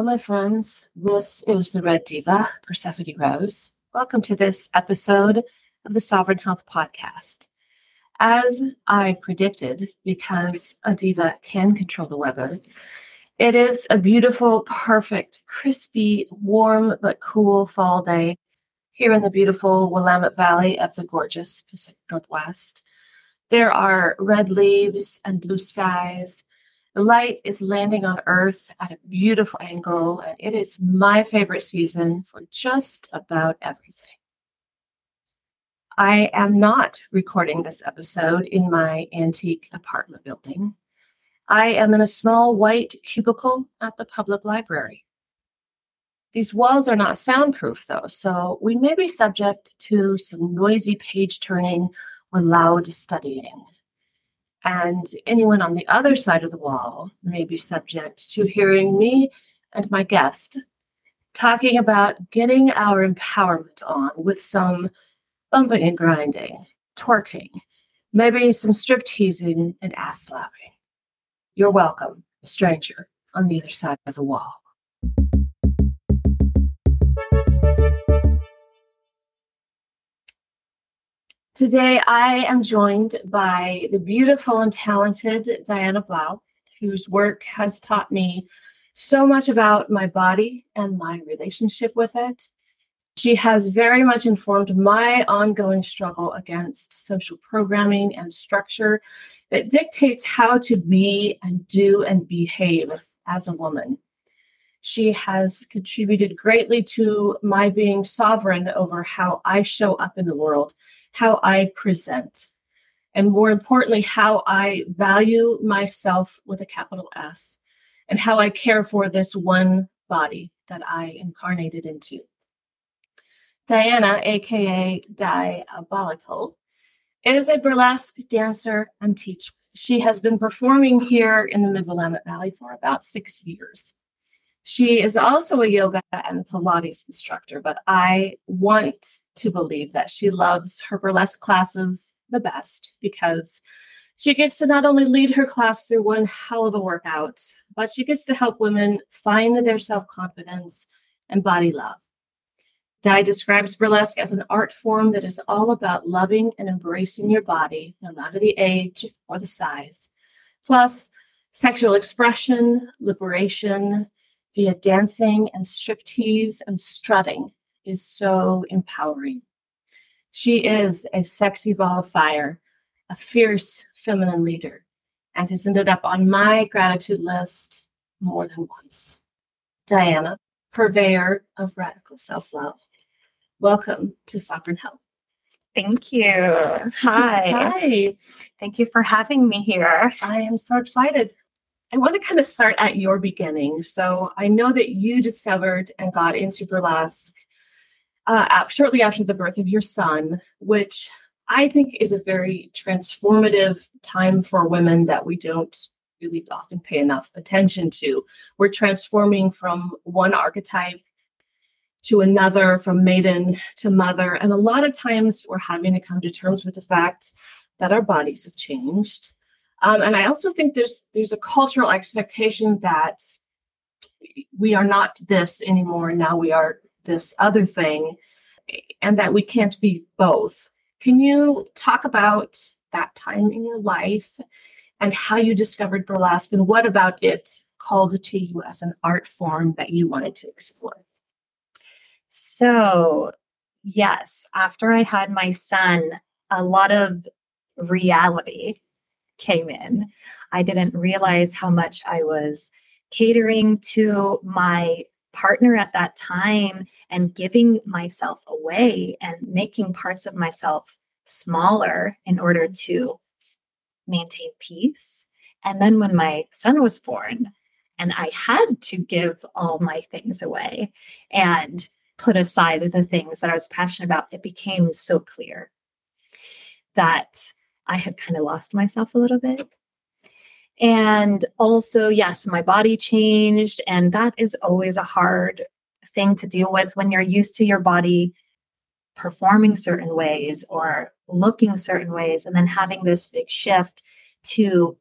Hello, my friends. This is the Red Diva, Persephone Rose. Welcome to this episode of the Sovereign Health Podcast. As I predicted, because a diva can control the weather, it is a beautiful, perfect, crispy, warm, but cool fall day here in the beautiful Willamette Valley of the gorgeous Pacific Northwest. There are red leaves and blue skies the light is landing on Earth at a beautiful angle, and it is my favorite season for just about everything. I am not recording this episode in my antique apartment building. I am in a small white cubicle at the public library. These walls are not soundproof, though, so we may be subject to some noisy page turning or loud studying and anyone on the other side of the wall may be subject to hearing me and my guest talking about getting our empowerment on with some bumping and grinding, twerking, maybe some strip teasing and ass slapping. You're welcome, stranger on the other side of the wall. Today, I am joined by the beautiful and talented Diana Blau, whose work has taught me so much about my body and my relationship with it. She has very much informed my ongoing struggle against social programming and structure that dictates how to be and do and behave as a woman. She has contributed greatly to my being sovereign over how I show up in the world how I present, and more importantly, how I value myself with a capital S, and how I care for this one body that I incarnated into. Diana, aka Diabolical, is a burlesque dancer and teacher. She has been performing here in the Mid Willamette Valley for about six years. She is also a yoga and Pilates instructor, but I want to believe that she loves her burlesque classes the best because she gets to not only lead her class through one hell of a workout, but she gets to help women find their self confidence and body love. Di describes burlesque as an art form that is all about loving and embracing your body, no matter the age or the size. Plus, sexual expression, liberation, via dancing and striptease and strutting is so empowering. She is a sexy ball of fire, a fierce feminine leader, and has ended up on my gratitude list more than once. Diana, purveyor of radical self love. Welcome to Sovereign Health. Thank you. Hi. Hi. Thank you for having me here. I am so excited. I want to kind of start at your beginning. So I know that you discovered and got into burlesque uh, shortly after the birth of your son, which I think is a very transformative time for women that we don't really often pay enough attention to. We're transforming from one archetype to another, from maiden to mother. And a lot of times we're having to come to terms with the fact that our bodies have changed um, and I also think there's there's a cultural expectation that we are not this anymore. Now we are this other thing, and that we can't be both. Can you talk about that time in your life and how you discovered burlesque and what about it called to you as an art form that you wanted to explore? So, yes, after I had my son, a lot of reality came in. I didn't realize how much I was catering to my partner at that time and giving myself away and making parts of myself smaller in order to maintain peace. And then when my son was born, and I had to give all my things away and put aside the things that I was passionate about, it became so clear that I had kind of lost myself a little bit. And also, yes, my body changed. And that is always a hard thing to deal with when you're used to your body performing certain ways or looking certain ways, and then having this big shift to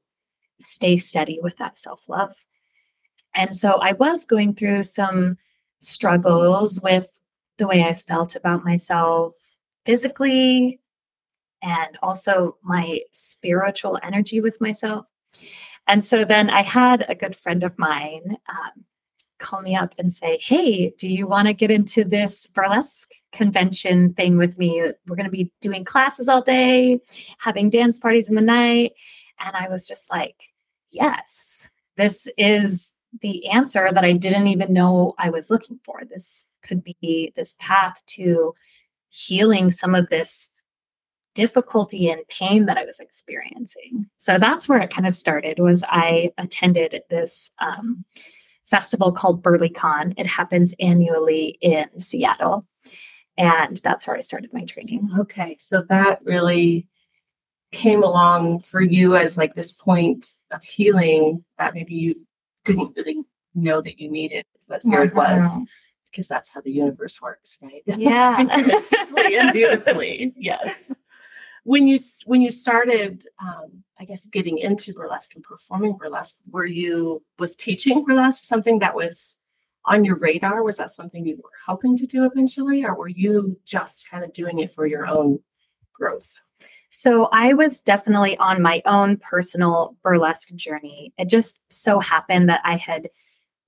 stay steady with that self love. And so I was going through some struggles with the way I felt about myself physically and also my spiritual energy with myself. And so then I had a good friend of mine um, call me up and say, Hey, do you want to get into this burlesque convention thing with me? We're going to be doing classes all day, having dance parties in the night. And I was just like, Yes, this is the answer that I didn't even know I was looking for. This could be this path to healing some of this difficulty and pain that I was experiencing. So that's where it kind of started was I attended this um, festival called BurlyCon. It happens annually in Seattle. And that's where I started my training. Okay. So that really came along for you as like this point of healing that maybe you didn't really know that you needed, but here it was uh-huh. because that's how the universe works, right? Yeah. and beautifully. Yes when you when you started um, i guess getting into burlesque and performing burlesque were you was teaching burlesque something that was on your radar was that something you were hoping to do eventually or were you just kind of doing it for your own growth so I was definitely on my own personal burlesque journey. It just so happened that I had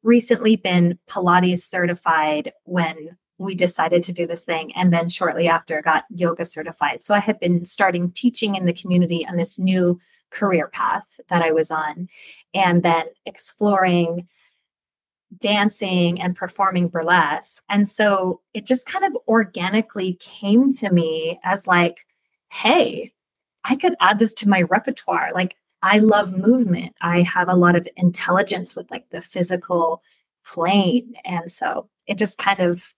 recently been Pilates certified when we decided to do this thing and then shortly after got yoga certified. So i had been starting teaching in the community on this new career path that i was on and then exploring dancing and performing burlesque. And so it just kind of organically came to me as like hey i could add this to my repertoire. Like i love movement. I have a lot of intelligence with like the physical plane. And so it just kind of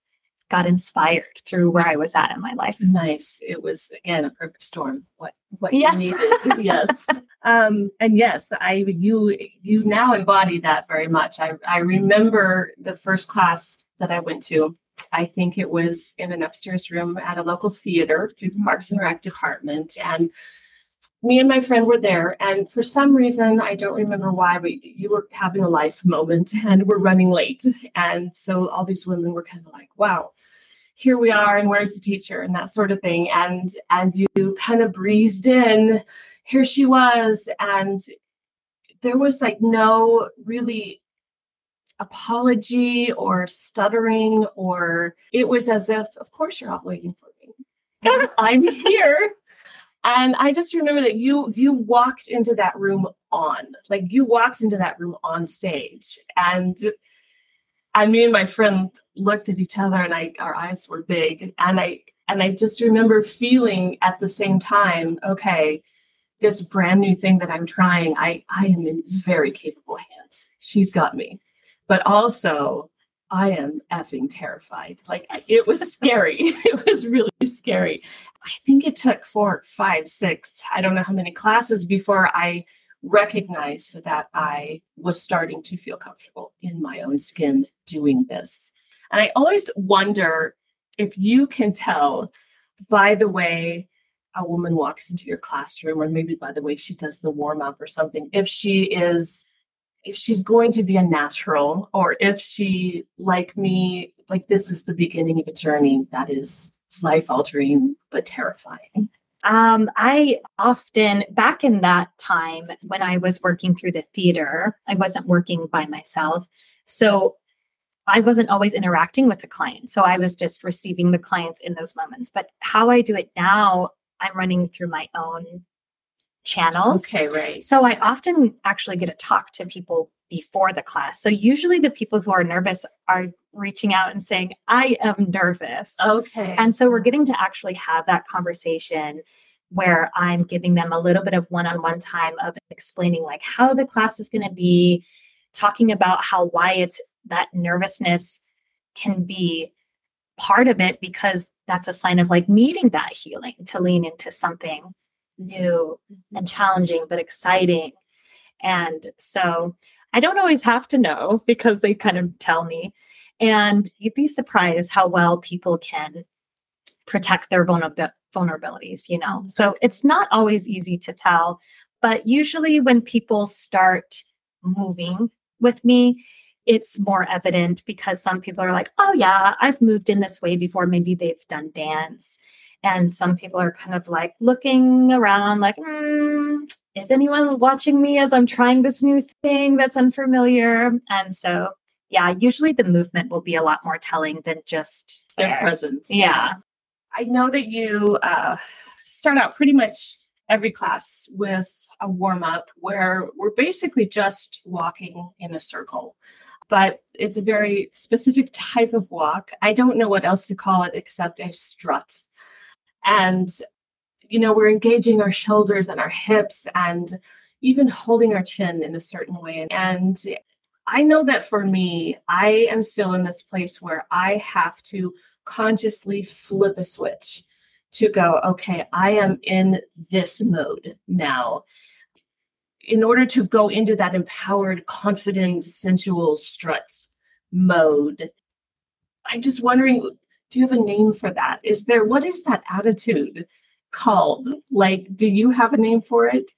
got inspired through where I was at in my life. Nice. It was again a perfect storm. What what yes. you needed. yes. Um, and yes, I you you now embody that very much. I I remember the first class that I went to. I think it was in an upstairs room at a local theater through the Parks and Rec department. And me and my friend were there. And for some reason, I don't remember why, but you were having a life moment and we're running late. And so all these women were kind of like, wow, here we are and where's the teacher and that sort of thing and and you kind of breezed in here she was and there was like no really apology or stuttering or it was as if of course you're all waiting for me i'm here and i just remember that you you walked into that room on like you walked into that room on stage and and me and my friend looked at each other and I our eyes were big and I and I just remember feeling at the same time, okay, this brand new thing that I'm trying, I I am in very capable hands. She's got me. But also I am effing terrified. Like it was scary. it was really scary. I think it took four, five, six, I don't know how many classes before I recognized that I was starting to feel comfortable in my own skin doing this. And I always wonder if you can tell by the way a woman walks into your classroom, or maybe by the way she does the warm up or something, if she is if she's going to be a natural or if she like me like this is the beginning of a journey that is life altering but terrifying um, I often, back in that time when I was working through the theater, I wasn't working by myself. So I wasn't always interacting with the client. So I was just receiving the clients in those moments. But how I do it now, I'm running through my own channels. Okay, right. So I often actually get to talk to people before the class. So usually the people who are nervous are reaching out and saying, I am nervous. Okay. And so we're getting to actually have that conversation where I'm giving them a little bit of one on one time of explaining like how the class is going to be, talking about how why it's that nervousness can be part of it because that's a sign of like needing that healing to lean into something new mm-hmm. and challenging but exciting. And so I don't always have to know because they kind of tell me. And you'd be surprised how well people can protect their vulnerabilities, you know? Mm-hmm. So it's not always easy to tell. But usually when people start moving with me, it's more evident because some people are like, oh, yeah, I've moved in this way before. Maybe they've done dance. And some people are kind of like looking around, like, mm, is anyone watching me as I'm trying this new thing that's unfamiliar? And so, yeah, usually the movement will be a lot more telling than just their there. presence. Yeah. I know that you uh, start out pretty much every class with a warm up where we're basically just walking in a circle but it's a very specific type of walk. I don't know what else to call it except a strut. And, you know, we're engaging our shoulders and our hips and even holding our chin in a certain way. And I know that for me, I am still in this place where I have to consciously flip a switch to go, okay, I am in this mode now in order to go into that empowered, confident, sensual struts mode, I'm just wondering do you have a name for that? Is there, what is that attitude called? Like, do you have a name for it?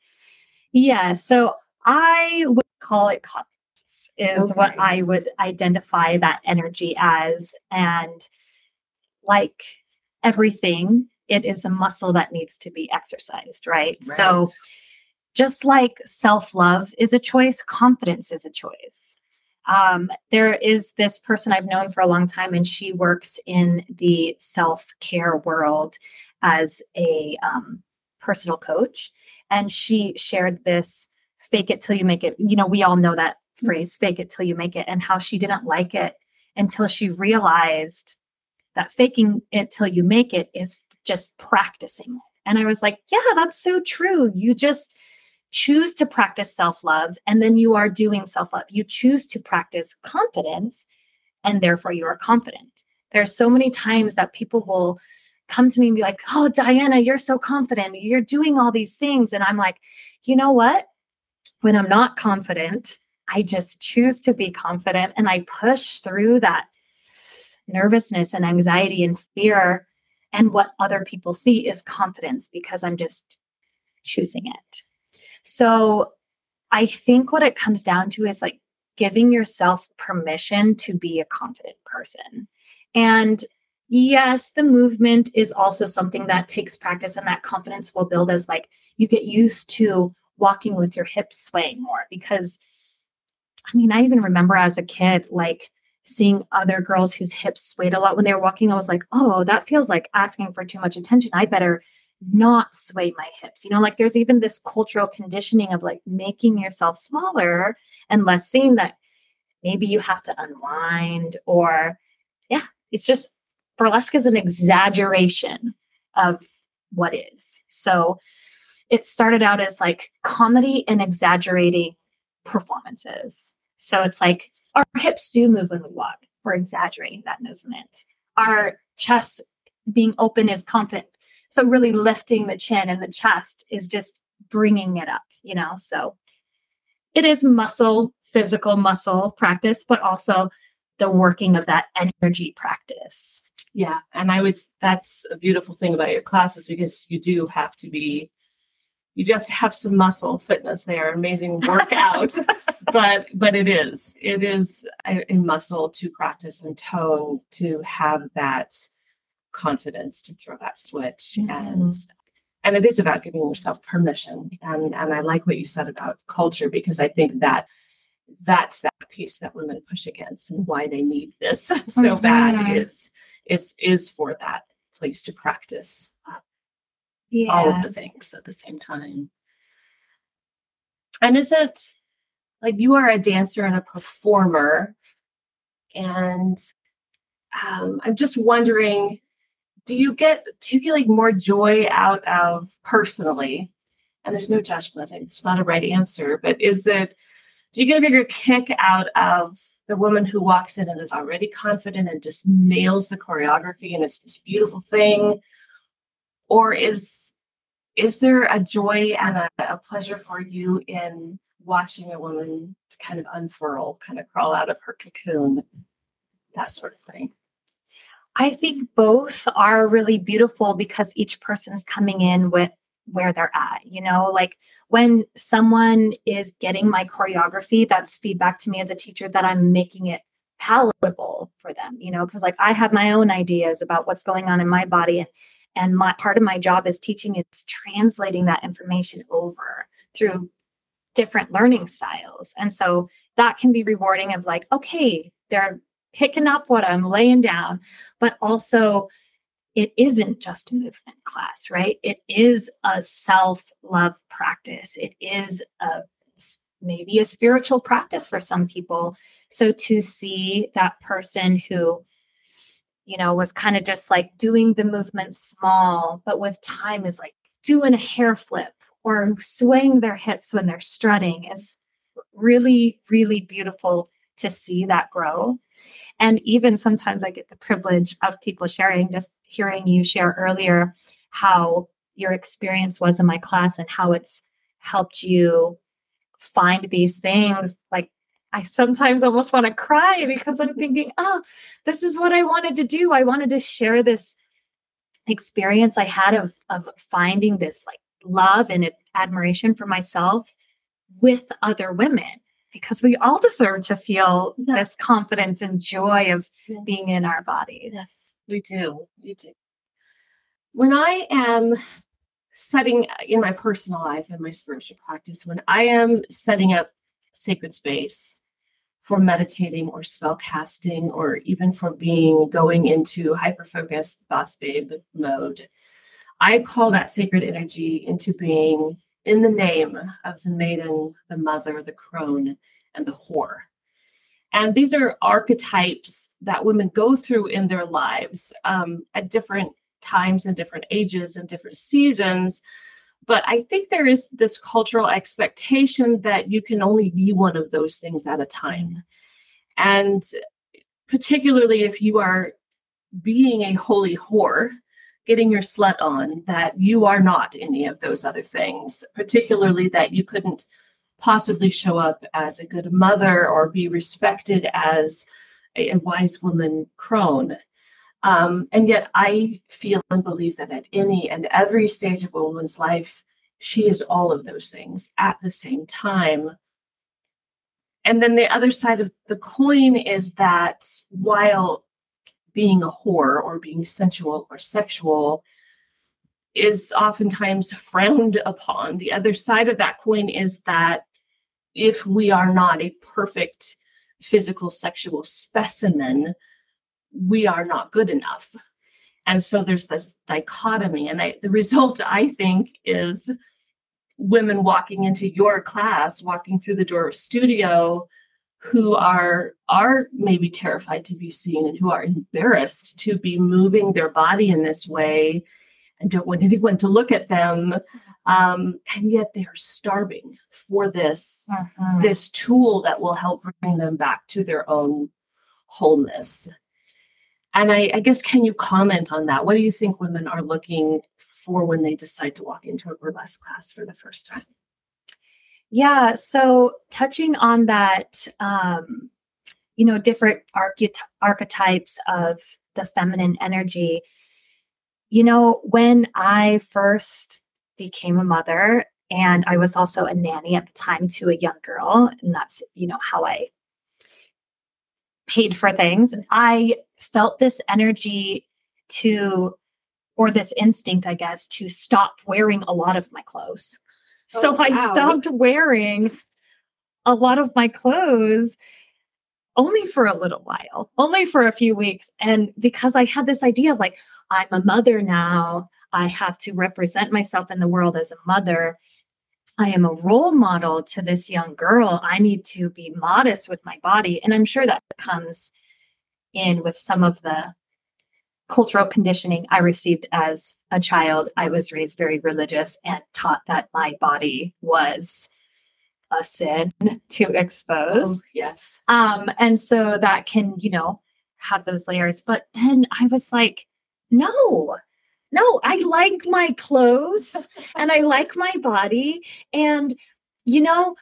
Yeah. So I would call it confidence, is okay. what I would identify that energy as. And like everything, it is a muscle that needs to be exercised, right? right. So just like self love is a choice, confidence is a choice. Um, there is this person I've known for a long time, and she works in the self care world as a um, personal coach. And she shared this fake it till you make it. You know, we all know that phrase, fake it till you make it, and how she didn't like it until she realized that faking it till you make it is just practicing. And I was like, yeah, that's so true. You just, choose to practice self love, and then you are doing self love. You choose to practice confidence, and therefore you are confident. There are so many times that people will come to me and be like, Oh, Diana, you're so confident. You're doing all these things. And I'm like, You know what? When I'm not confident, I just choose to be confident and I push through that nervousness and anxiety and fear. And what other people see is confidence because I'm just choosing it. So I think what it comes down to is like giving yourself permission to be a confident person. And yes, the movement is also something that takes practice and that confidence will build as like you get used to walking with your hips swaying more because I mean, I even remember as a kid, like seeing other girls whose hips swayed a lot when they were walking. I was like, oh, that feels like asking for too much attention. I better not sway my hips. You know, like there's even this cultural conditioning of like making yourself smaller and less seen that maybe you have to unwind or yeah, it's just burlesque is an exaggeration of what is. So it started out as like comedy and exaggerating performances. So it's like our hips do move when we walk. We're exaggerating that movement. Our chest being open is confident so really lifting the chin and the chest is just bringing it up, you know? So it is muscle, physical muscle practice, but also the working of that energy practice. Yeah. And I would, that's a beautiful thing about your classes because you do have to be, you do have to have some muscle fitness there, amazing workout. but, but it is, it is a, a muscle to practice and tone to have that confidence to throw that switch mm-hmm. and and it is about giving yourself permission and and i like what you said about culture because i think that that's that piece that women push against and why they need this so mm-hmm. bad is is is for that place to practice yeah. all of the things at the same time and is it like you are a dancer and a performer and um, i'm just wondering do you get do you get like more joy out of personally? And there's no judgment it's not a right answer but is it do you get a bigger kick out of the woman who walks in and is already confident and just nails the choreography and it's this beautiful thing? Or is is there a joy and a, a pleasure for you in watching a woman kind of unfurl kind of crawl out of her cocoon that sort of thing I think both are really beautiful because each person's coming in with where they're at you know? Like when someone is getting my choreography that's feedback to me as a teacher that i'm making it palatable for them you know? Because like i have my own ideas about what's going on in my body and and my part of my job as teaching is translating that information over through different learning styles. And so that can be rewarding of like okay they're picking up what i'm laying down but also it isn't just a movement class, right? It is a self love practice. It is a maybe a spiritual practice for some people. So to see that person who, you know, was kind of just like doing the movement small, but with time is like doing a hair flip or swaying their hips when they're strutting is really, really beautiful to see that grow. And even sometimes I get the privilege of people sharing, just hearing you share earlier how your experience was in my class and how it's helped you find these things. Like I sometimes almost want to cry because I'm thinking, oh, this is what I wanted to do. I wanted to share this experience I had of of finding this like love and admiration for myself with other women because we all deserve to feel yes. this confidence and joy of yes. being in our bodies. Yes, we do. We do. When I am setting uh, in my personal life and my spiritual practice, when I am setting up sacred space for meditating or spell casting or even for being going into hyper focused boss babe mode, I call that sacred energy into being in the name of the maiden, the mother, the crone, and the whore. And these are archetypes that women go through in their lives um, at different times and different ages and different seasons. But I think there is this cultural expectation that you can only be one of those things at a time. And particularly if you are being a holy whore, getting your slut on that you are not any of those other things, particularly that you couldn't possibly show up as a good mother or be respected as a, a wise woman crone. Um, and yet, I feel and believe that at any and every stage of a woman's life, she is all of those things at the same time. And then the other side of the coin is that while being a whore or being sensual or sexual is oftentimes frowned upon. The other side of that coin is that if we are not a perfect physical sexual specimen, we are not good enough. And so there's this dichotomy. And I, the result, I think, is women walking into your class, walking through the door of studio, who are are maybe terrified to be seen and who are embarrassed to be moving their body in this way and don't want anyone to look at them. Um, and yet they're starving for this uh-huh. this tool that will help bring them back to their own wholeness. And I, I guess can you comment on that? What do you think women are looking for when they decide to walk into a burlesque class for the first time yeah. So touching on that, um, you know, different archety- archetypes of the feminine energy. You know, when I first became a mother, and I was also a nanny at the time to a young girl, and that's, you know, how I paid for things. I felt this energy to, or this instinct, I guess, to stop wearing a lot of my clothes so oh, I stopped wearing a lot of my clothes only for a little while, only for a few weeks. And because I had this idea of like, I'm a mother now, I have to represent myself in the world as a mother. I am a role model to this young girl. I need to be modest with my body. And I'm sure that comes in with some of the cultural conditioning I received as a child. I was raised very religious and taught that my body was a sin to expose. Oh, yes. Um, and so that can, you know, have those layers. But then I was like, no, no, I like my clothes and I like my body. And, you know,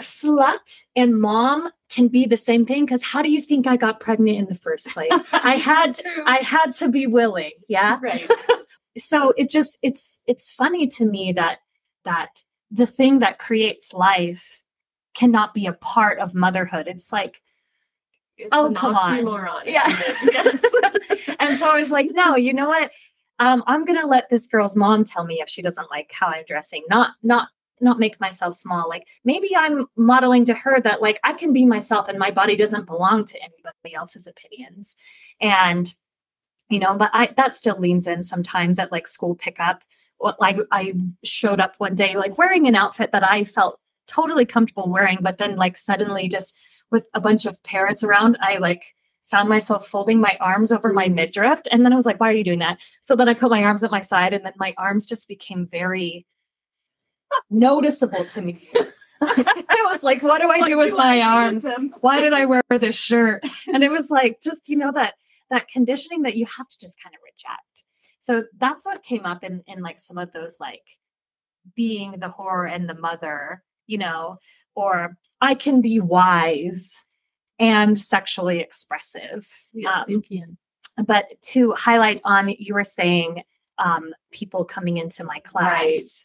slut and mom can be the same thing because how do you think I got pregnant in the first place? I had I had to be willing, yeah. Right. so it just it's it's funny to me that that the thing that creates life cannot be a part of motherhood. It's like, It's Oh, come on. Yeah. yes. and so I was like, no, you know what? Um, I'm gonna let this girl's mom tell me if she doesn't like how I'm dressing, not not not make myself small. Like maybe I'm modeling to her that like I can be myself and my body doesn't belong to anybody else's opinions. And you know, but I that still leans in sometimes at like school pickup. Like I showed up one day like wearing an outfit that I felt totally comfortable wearing, but then like suddenly just with a bunch of parents around, I like found myself folding my arms over my midriff. And then I was like, why are you doing that? So then I put my arms at my side and then my arms just became very noticeable to me. I was like, what do I What do with do my I arms? Why did I wear this shirt? And it was like, just, you know, that that conditioning that you have to just kind of reject. So that's what came up in in like some of those like being the whore and the mother, you know, or I can be wise and sexually expressive. Yeah, Um, but to highlight on, you were saying um, people coming into my class.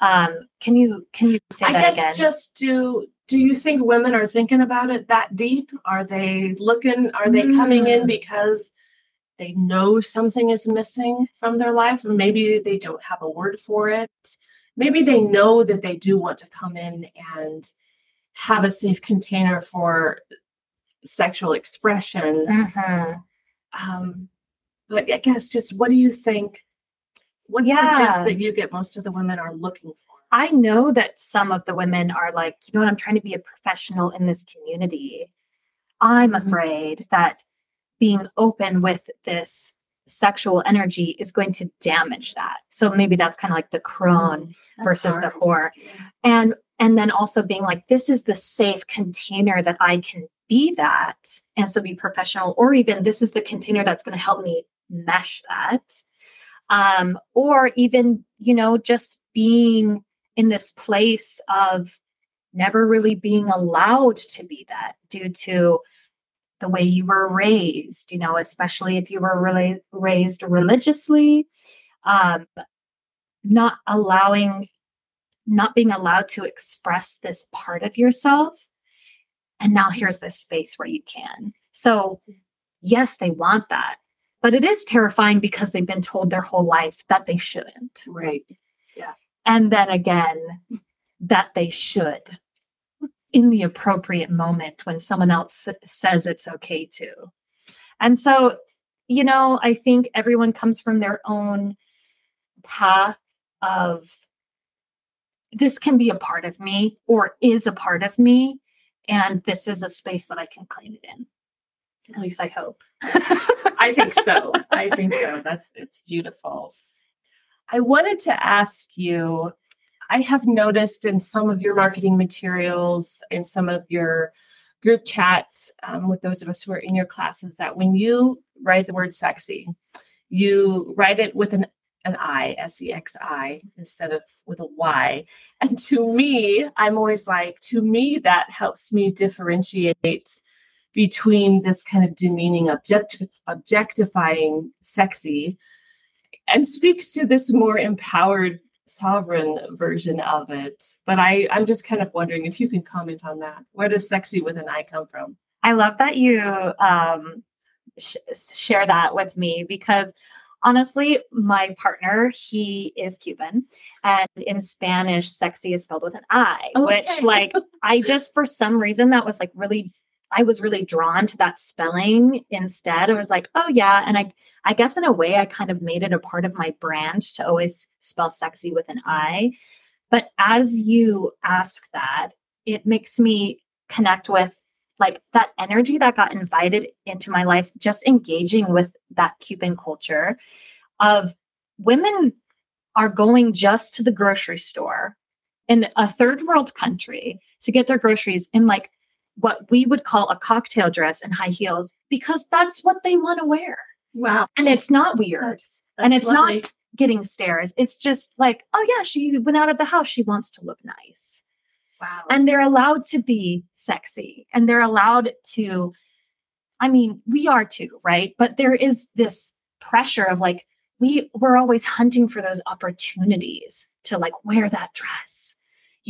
Um, can you can you say I that guess again? just do do you think women are thinking about it that deep? Are they looking, are they coming in Mm. because they know something is missing from their life and maybe they don't have a word for it? Maybe they know that they do want to come in and have a safe container for sexual expression. Mhm. Um, but I guess just what do you think? What's the gist that you get most of the women are looking for? I know that some of the women are like, you know what, I'm trying to be a professional in this community. I'm Mhm. afraid that being open with this sexual energy is going to damage that. So maybe that's kind of like the crone Mm, versus the whore. And and then also being like, this is the safe container that I can be that and so be professional, or even this is the container that's going to help me mesh that. Um, or even, you know, just being in this place of never really being allowed to be that due to the way you were raised, you know, especially if you were really raised religiously, um, not allowing, not being allowed to express this part of yourself. And now here's this space where you can. So, yes, they want that, but it is terrifying because they've been told their whole life that they shouldn't Right. Yeah. And then again that they should in the appropriate moment when someone else says it's okay to. And so, you know, I think everyone comes from their own path of this can be a part of me or is a part of me. And this is a space that I can claim it in. At least I hope. I think so. I think so. That's it's beautiful. I wanted to ask you I have noticed in some of your marketing materials, in some of your group chats um, with those of us who are in your classes, that when you write the word sexy, you write it with an an I, S E X I, instead of with a Y. And to me, I'm always like, to me, that helps me differentiate between this kind of demeaning, objectif- objectifying sexy and speaks to this more empowered sovereign version of it. But I, I'm just kind of wondering if you can comment on that. Where does sexy with an I come from? I love that you um, sh- share that with me because honestly, my partner, he is Cuban. And in Spanish, sexy is spelled with an I, which, like, I just, for some reason, that was like really. I was really drawn to that spelling instead. I was like, oh yeah. And I I guess in a way I kind of made it a part of my brand to always spell sexy with an I. But as you ask that, it makes me connect with like that energy that got invited into my life, just engaging with that Cuban culture of women are going just to the grocery store in a third world country to get their groceries in like what we would call a cocktail dress and high heels because that's what they want to wear. Wow. And it's not weird That's- And that's it's not- getting stares. It's just like, oh yeah, she went out of the house. She wants to look nice wow. and they're allowed to be sexy and they're allowed to i mean we are too right but there is this pressure of like we were always hunting for those opportunities to like wear that dress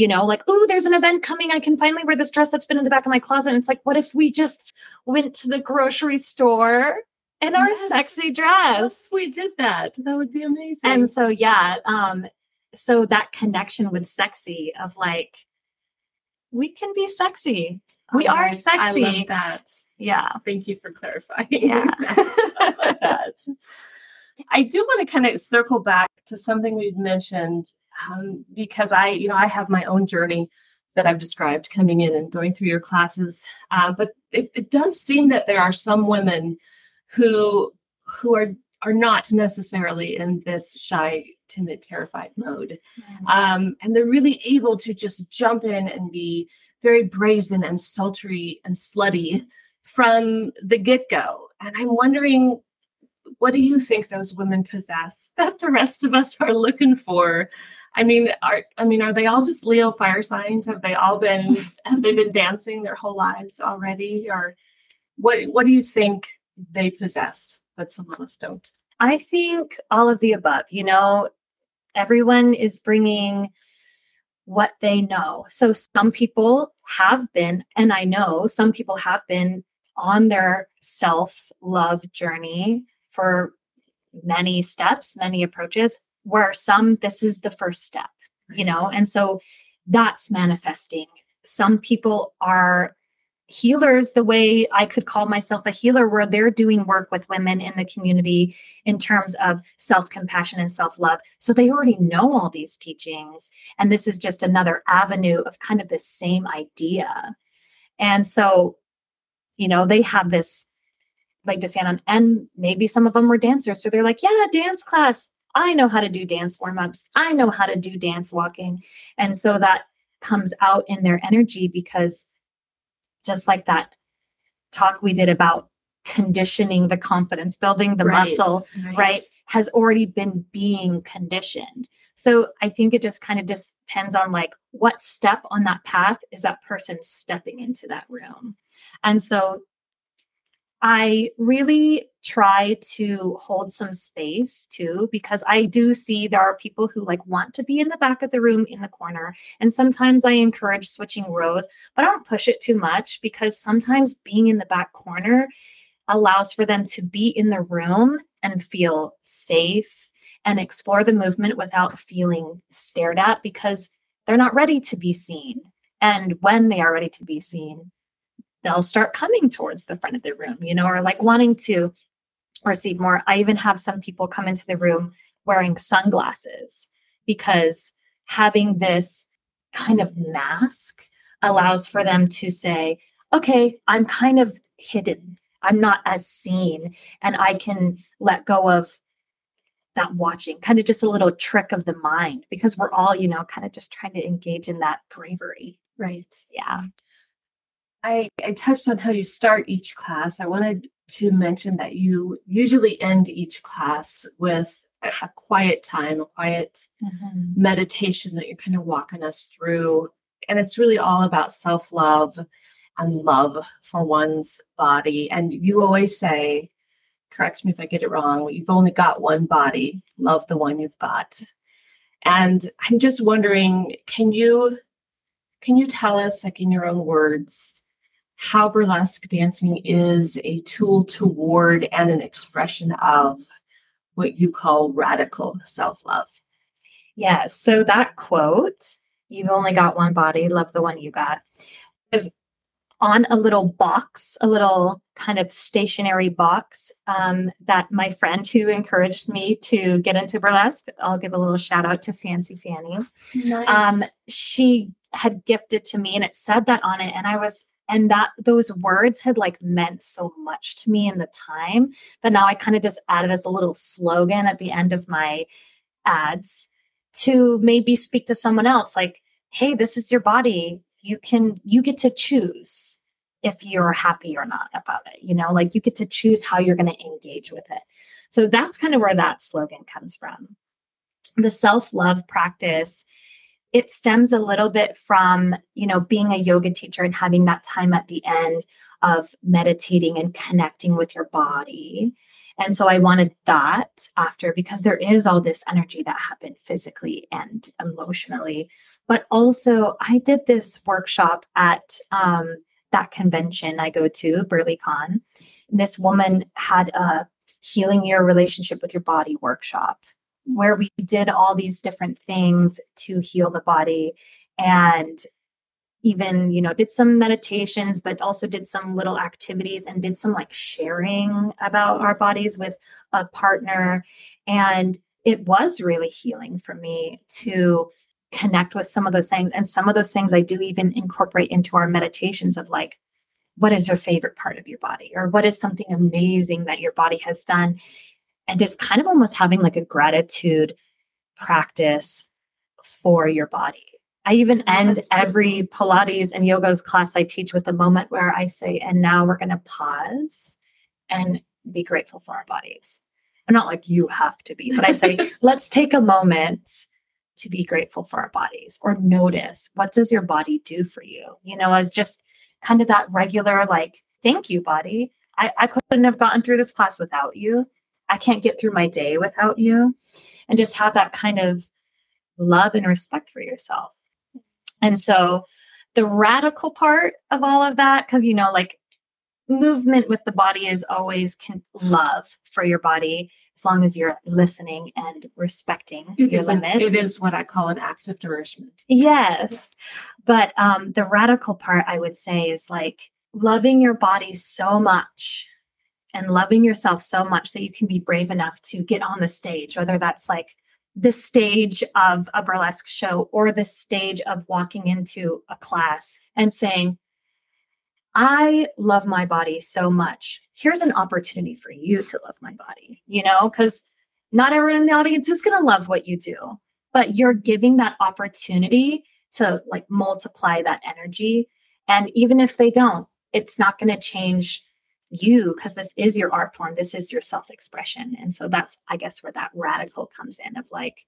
you know, like, oh, there's an event coming. I can finally wear this dress that's been in the back of my closet. And it's like, what if we just went to the grocery store in our yes. sexy dress? we did that. That would be amazing. And so, yeah. Um, so that connection with sexy of like, we can be sexy. We okay. are sexy. I love that. Yeah. Thank you for clarifying. Yeah. that. I do want to kind of circle back to something we've mentioned um, because I, you know, I have my own journey that I've described coming in and going through your classes. Uh, but it, it, does seem that there are some women who who are are not necessarily in this shy, timid, terrified mode, mm-hmm. um, and they're really able to just jump in and be very brazen and sultry and slutty from the get go. And I'm wondering what do you think those women possess that the rest of us are looking for I mean, are I mean, are they all just Leo fire signs? Have they all been have they been dancing their whole lives already? Or what what do you think they possess that some of us don't? I think all of the above. You know, everyone is bringing what they know. So some people have been, and I know some people have been on their self love journey for many steps, many approaches where some this is the first step you know and so that's manifesting some people are healers the way I could call myself a healer, where they're doing work with women in the community in terms of self compassion and self love. So they already know all these teachings. And this is just another avenue of kind of the same idea. And so, you know, they have this leg to stand on, and maybe some of them were dancers. So they're like, yeah, dance class. I know how to do dance warm ups. I know how to do dance walking. And so that comes out in their energy because just like that talk we did about conditioning the confidence, building the right, muscle, right. right. has already been being conditioned. So I think it just kind of just depends on like what step on that path is that person stepping into that room. And so I really try to hold some space too, because I do see there are people who like want to be in the back of the room in the corner. And sometimes I encourage switching rows, but I don't push it too much because sometimes being in the back corner allows for them to be in the room and feel safe and explore the movement without feeling stared at because they're not ready to be seen. And when they are ready to be seen, they'll start coming towards the front of the room, you know, or like wanting to receive more. I even have some people come into the room wearing sunglasses because having this kind of mask allows for them to say, okay, I'm kind of hidden. I'm not as seen. And I can let go of that watching, kind of just a little trick of the mind because we're all, you know, kind of just trying to engage in that bravery. Right. Yeah. I, I touched on how you start each class. I wanted to mention that you usually end each class with a, quiet time, a quiet mm-hmm. meditation that you're kind of walking us through. And it's really all about self love and love for one's body. And you always say, correct me if I get it wrong, you've only got one body, love the one you've got. And I'm just wondering, can you can you tell us, like in your own words, how burlesque dancing is a tool toward and an expression of what you call radical self love. Yeah. So that quote, you've only got one body, love the one you got, is on a little box, a little kind of stationary box um, that my friend who encouraged me to get into burlesque, I'll give a little shout out to Fancy Fanny. Nice. Um, she had gifted to me and it said that on it. And I was and that those words had like meant so much to me in the time that now I kind of just added as a little slogan at the end of my ads to maybe speak to someone else like hey this is your body. You can you get to choose if you're happy or not about it you know? Like you get to choose how you're going to engage with it. So that's kind of where that slogan comes from. The self love practice it stems a little bit from you know being a yoga teacher and having that time at the end of meditating and connecting with your body. And so i wanted that after because there is all this energy that happened physically and emotionally. But also i did this workshop at um, that convention i go to BurlyCon this woman had a healing your relationship with your body workshop where we did all these different things to heal the body and even you know did some meditations but also did some little activities and did some like sharing about our bodies with a partner. And it was really healing for me to connect with some of those things. And some of those things i do even incorporate into our meditations of like what is your favorite part of your body? Or what is something amazing that your body has done and just kind of almost having like a gratitude practice for your body. I even oh, end every Pilates and yoga's class I teach with a moment where I say, and now we're going to pause and be grateful for our bodies. I'm not like you have to be, but I say, let's take a moment to be grateful for our bodies or notice what does your body do for you? You know, as just kind of that regular, like, thank you, body. I, I couldn't have gotten through this class without you. I can't get through my day without you. And just have that kind of love and respect for yourself. And so the radical part of all of that, because, you know, like movement with the body is always can love for your body as long as you're listening and respecting it your limits. it is what I call an act of nourishment. Yes. But um, the radical part I would say is like loving your body so much and loving yourself so much that you can be brave enough to get on the stage, whether that's like the stage of a burlesque show or the stage of walking into a class and saying, I love my body so much. Here's an opportunity for you to love my body, you know, because not everyone in the audience is going to love what you do, but you're giving that opportunity to like multiply that energy. And even if they don't, it's not going to change you because this is your art form this is your self-expression. And so that's i guess where that radical comes in of like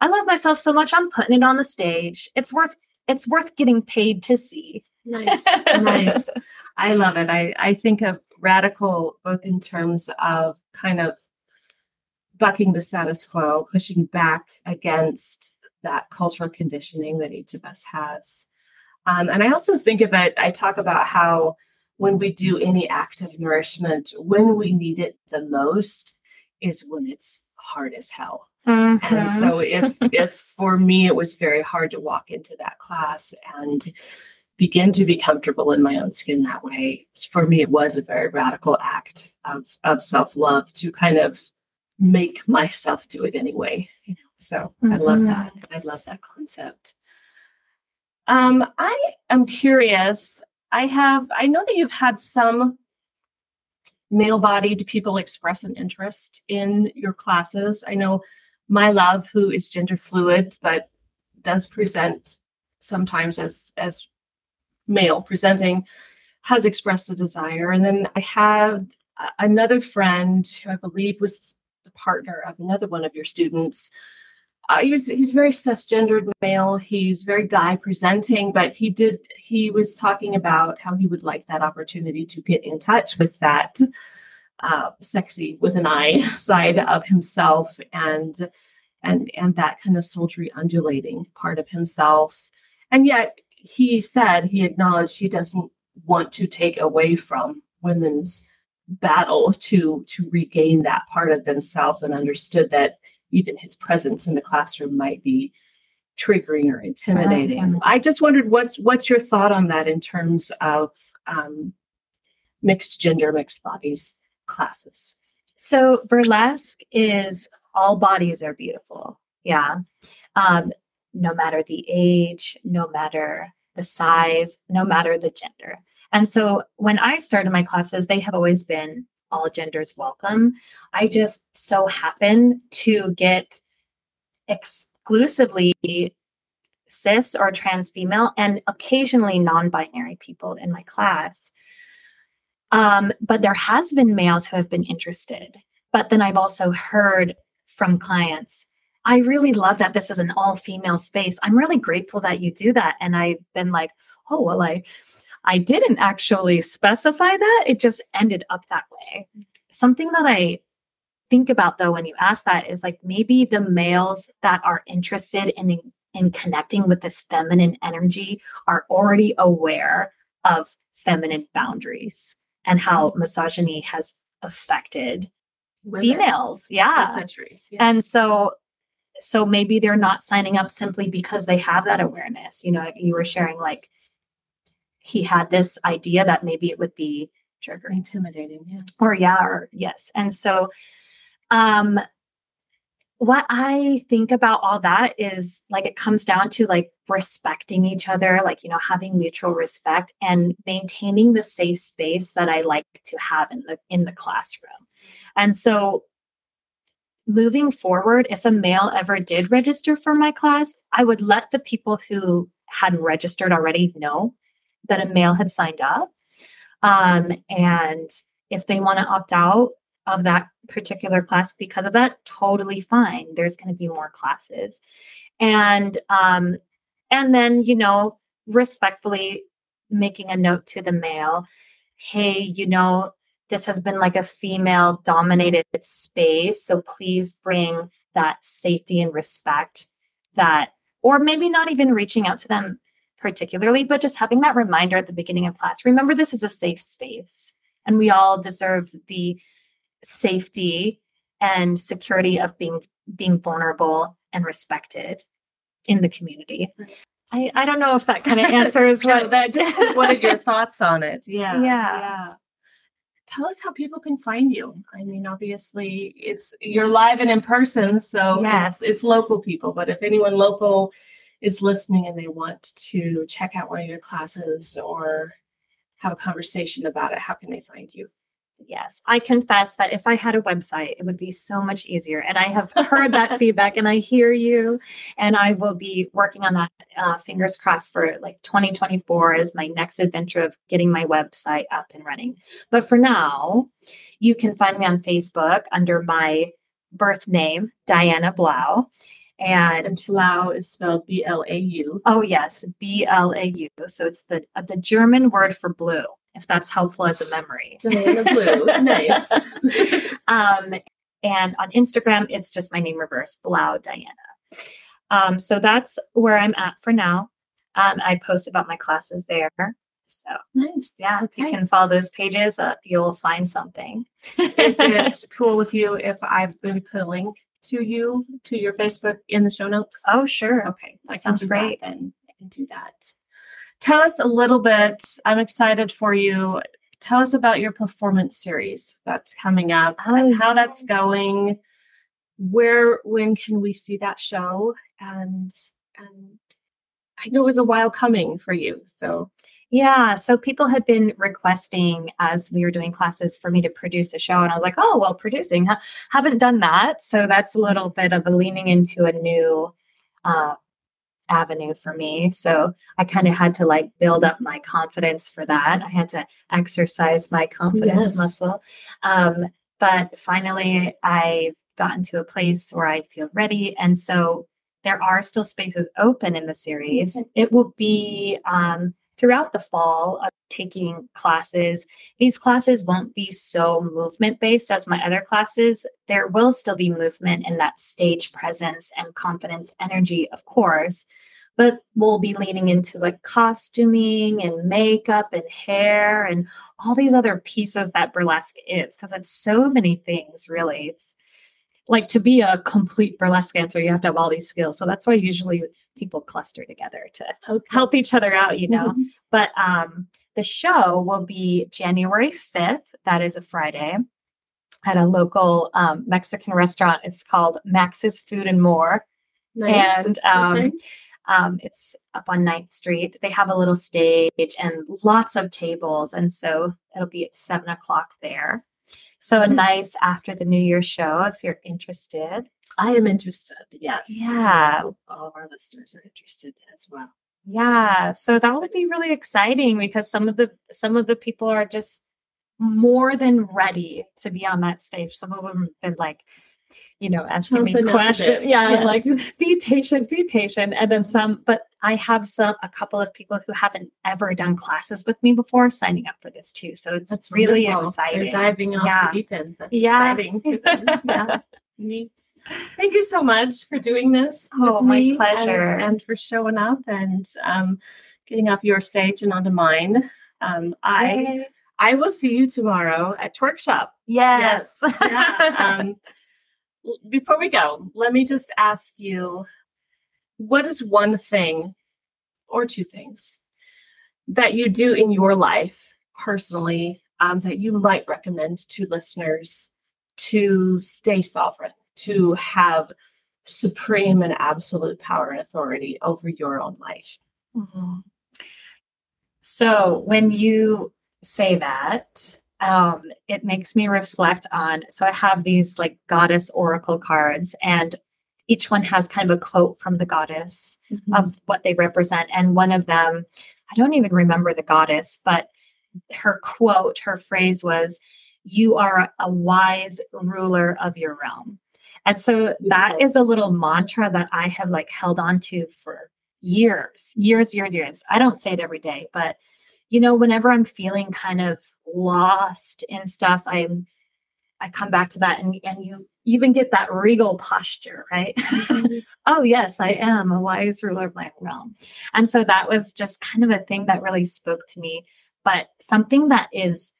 i love myself so much i'm putting it on the stage. It's worth it's worth getting paid to see. Nice. Nice. I love it. I i think of radical both in terms of kind of bucking the status quo pushing back against that cultural conditioning that each of us has. Um, and i also think of it i talk about how when we do any active nourishment, when we need it the most is when it's hard as hell. Mm-hmm. And so if if for me it was very hard to walk into that class and begin to be comfortable in my own skin that way, for me it was a very radical act of of self-love to kind of make myself do it anyway. You know? So mm-hmm. I love that. Mm-hmm. I love that concept. Um, I am curious I have, I know that you've had some male bodied people express an interest in your classes. I know my love, who is gender fluid, but does present sometimes as, as male presenting, has expressed a desire. And then I had another friend who I believe was the partner of another one of your students uh, he's he's very cisgendered male. He's very guy presenting, but he did he was talking about how he would like that opportunity to get in touch with that uh, sexy with an eye side of himself and and and that kind of sultry undulating part of himself. And yet he said he acknowledged he doesn't want to take away from women's battle to to regain that part of themselves and understood that even his presence in the classroom might be triggering or intimidating. Uh-huh. I just wondered what's what's your thought on that in terms of um, mixed gender, mixed bodies classes. So burlesque is all bodies are beautiful. Yeah. Um, no matter the age, no matter the size, no matter the gender. And so when I started my classes, they have always been all genders welcome. I just so happen to get exclusively cis or trans female and occasionally non binary people in my class. Um, but there has been males who have been interested. But then I've also heard from clients, I really love that this is an all female space. I'm really grateful that you do that. And I've been like, oh, well, I, I didn't actually specify that. It just ended up that way. Something that I think about though when you ask that is like maybe the males that are interested in in connecting with this feminine energy are already aware of feminine boundaries and how mm-hmm. misogyny has affected Women females yeah centuries yeah. and so so maybe they're not signing up simply because they have that awareness you know you were sharing like he had this idea that maybe it would be trigger intimidating yeah. Or yeah or yes. And so um what I think about all that is like it comes down to like respecting each other, like, you know, having mutual respect and maintaining the safe space that I like to have in the in the classroom. And so moving forward, if a male ever did register for my class, I would let the people who had registered already know that a male had signed up. Um, and if they want to opt out, of that particular class because of that totally fine there's going to be more classes and um and then you know respectfully making a note to the male hey you know this has been like a female dominated space so please bring that safety and respect that or maybe not even reaching out to them particularly but just having that reminder at the beginning of class remember this is a safe space and we all deserve the safety and security of being being vulnerable and respected in the community. I, I don't know if that kind of answers what that just what are your thoughts on it? Yeah. Yeah. Yeah. Tell us how people can find you. I mean, obviously it's you're live and in person, so yes. it's, it's local people, but if anyone local is listening and they want to check out one of your classes or have a conversation about it, how can they find you? Yes, I confess that if I had a website, it would be so much easier. And I have heard that feedback and I hear you. And I will be working on that, uh, fingers crossed, for like 2024 as my next adventure of getting my website up and running. But for now, you can find me on Facebook under my birth name, Diana Blau. And, and Blau is spelled B L A U. Oh yes, B L A U. So it's the uh, the German word for blue if that's helpful as a memory. Diana Blue, nice. um, and on Instagram, it's just my name reverse, Blau Diana. Um, so that's where I'm at for now. Um, I post about my classes there. So nice. Yeah, okay. you can follow those pages. Uh, you'll find something. Is it cool with you if I put a link to you to your Facebook in the show notes? Oh, sure. Okay, that sounds great. Then I can do that. Tell us a little bit. I'm excited for you. Tell us about your performance series that's coming up oh, and how that's going. Where, when can we see that show? And and I know it was a while coming for you. So yeah. So people had been requesting as we were doing classes for me to produce a show. And I was like, oh, well, producing, ha- haven't done that. So that's a little bit of a leaning into a new uh, avenue for me. So I kind of had to like build up my confidence for that. I had to exercise my confidence yes. muscle. Um, but finally, I've gotten to a place where I feel ready. And so there are still spaces open in the series. It will be um, throughout the fall taking classes. These classes won't be so movement based as my other classes. There will still be movement in that stage presence and confidence energy, of course, but we'll be leaning into like costuming and makeup and hair and all these other pieces that burlesque is because it's so many things, really. It's like to be a complete burlesque dancer, you have to have all these skills. So that's why usually people cluster together to okay. help each other out, you know. Mm-hmm. But um, the show will be January 5th. That is a Friday at a local um, Mexican restaurant. It's called Max's Food and More. Nice. And um, okay. um, it's up on 9th Street. They have a little stage and lots of tables. And so it'll be at seven o'clock there. So a mm-hmm. nice after the New Year show if you're interested. I am interested. Yes. Yeah. All of our listeners are interested as well. Yeah. So that would be really exciting because some of the some of the people are just more than ready to be on that stage. Some of them have been like you know, asking me them out a questions. Yeah, yes. like be patient, be patient. And then some, but I have some a couple of people who haven't ever done classes with me before signing up for this too. So it's That's really wonderful. exciting. They're diving off Yeah. the deep end. That's Yeah. exciting. yeah. Neat. Thank you so much for doing this. Oh, my me and- pleasure. And, for showing up and um, getting off your stage and onto mine. Um, I Yay. I will see you tomorrow at Twerk Shop. Yes. yeah. Um, before we go, let me just ask you what is one thing or two things that you do in your life personally um, that you might recommend to listeners to stay sovereign, to have supreme and absolute power and authority over your own life? Mhm. So when you say that, um, it makes me reflect on. So I have these like goddess oracle cards, and each one has kind of a quote from the goddess mm-hmm. of what they represent. And one of them, I don't even remember the goddess, but her quote, her phrase was, You are a wise ruler of your realm. And so that is a little mantra that I have like held on to for years, years, years, years. I don't say it every day, but you know, whenever I'm feeling kind of lost in stuff, I'm I come back to that and and you even get that regal posture, right? oh yes, I am a wise ruler of my realm. And so that was just kind of a thing that really spoke to me, but something that is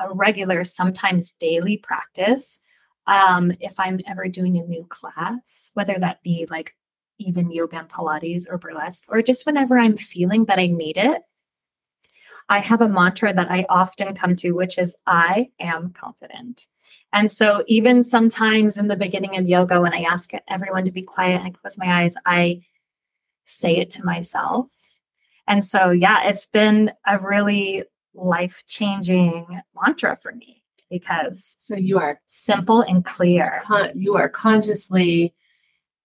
a regular, sometimes daily practice. Um, if I'm ever doing a new class, whether that be like even yoga and Pilates or burlesque, or just whenever I'm feeling that I need it, I have a mantra that I often come to, which is I am confident. And so, even sometimes in the beginning of yoga, when I ask everyone to be quiet and I close my eyes, I say it to myself. And so, yeah, it's been a really life changing mantra for me because So you are simple and clear. con- you are consciously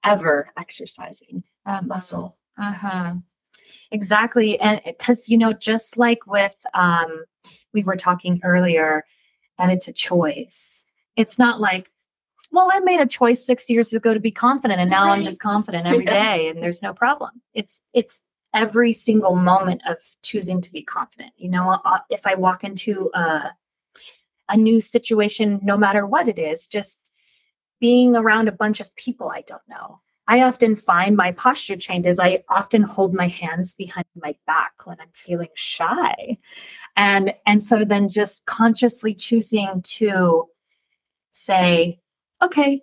ever exercising that muscle. Uh-huh. Exactly. And because, you know, just like with, um, we were talking earlier, that it's a choice. It's not like, well, I made a choice six years ago to be confident, and now I'm just confident every Yeah. day, and there's no problem. It's it's every single moment of choosing to be confident. You know, uh, if I walk into a a new situation, no matter what it is, just being around a bunch of people I don't know. I often find my posture changes. I often hold my hands behind my back when I'm feeling shy. And and so then just consciously choosing to say, okay,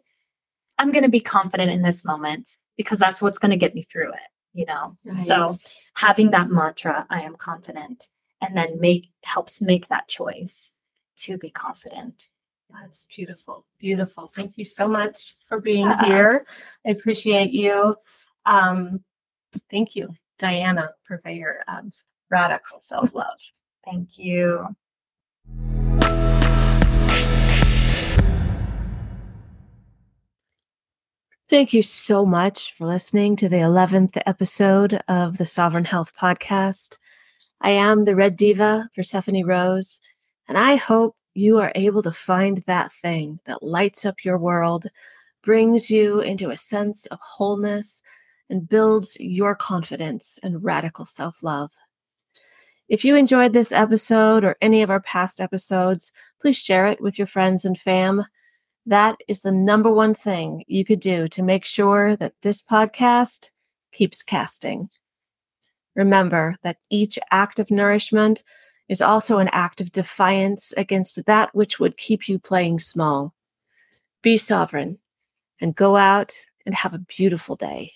I'm going to be confident in this moment because that's what's going to get me through it, you know. So having that mantra, I am confident, and then make helps make that choice to be confident. That's beautiful. Beautiful. Thank you so much for being Yeah. here. I appreciate you. Um, thank you, Diana, purveyor of radical self love. Thank you. Thank you so much for listening to the 11th episode of the Sovereign Health Podcast. I am the Red Diva, Persephone Rose, and I hope you are able to find that thing that lights up your world, brings you into a sense of wholeness, and builds your confidence and radical self love. If you enjoyed this episode or any of our past episodes, please share it with your friends and fam. That is the number one thing you could do to make sure that this podcast keeps casting. Remember that each act of nourishment is also an act of defiance against that which would keep you playing small. Be sovereign and go out and have a beautiful day.